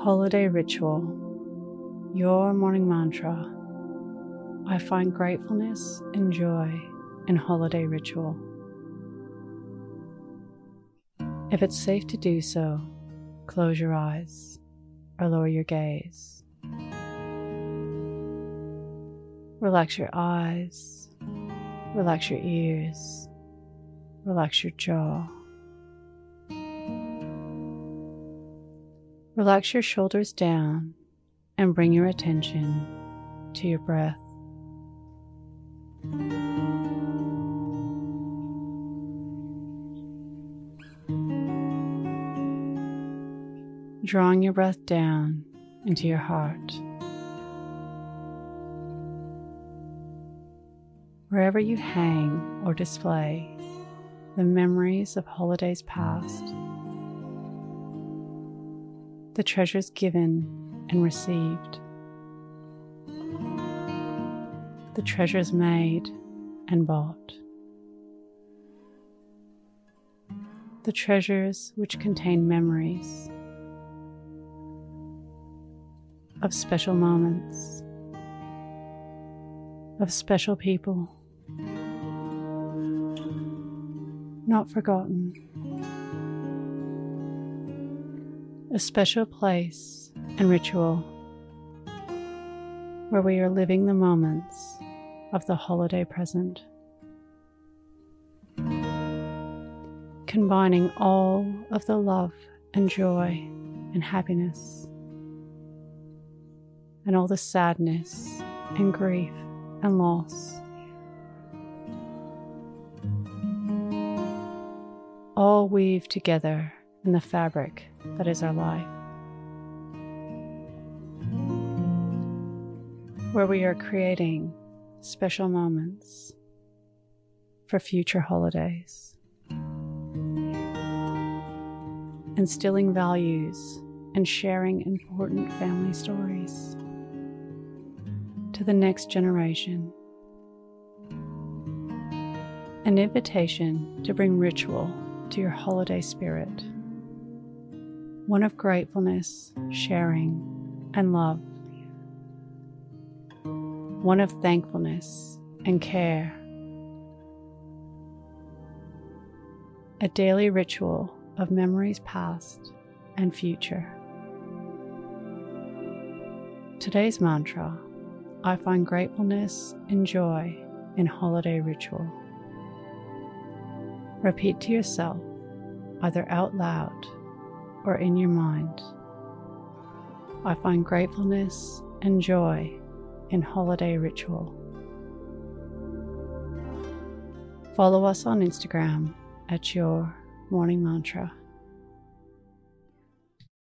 Holiday Ritual, your morning mantra. I find gratefulness and joy in holiday ritual. If it's safe to do so, close your eyes or lower your gaze. Relax your eyes, relax your ears, relax your jaw. Relax your shoulders down and bring your attention to your breath. Drawing your breath down into your heart. Wherever you hang or display the memories of holidays past the treasures given and received, the treasures made and bought, the treasures which contain memories of special moments, of special people, not forgotten. A special place and ritual where we are living the moments of the holiday present, combining all of the love and joy and happiness, and all the sadness and grief and loss. All weave together in the fabric that is our life. Where we are creating special moments for future holidays, instilling values and sharing important family stories to the next generation. An invitation to bring ritual to your holiday spirit one of gratefulness, sharing, and love, one of thankfulness and care, a daily ritual of memories past and future. Today's mantra I find gratefulness and joy in holiday ritual. Repeat to yourself, either out loud or in your mind. I find gratefulness and joy in holiday ritual. Follow us on Instagram at Your Morning Mantra.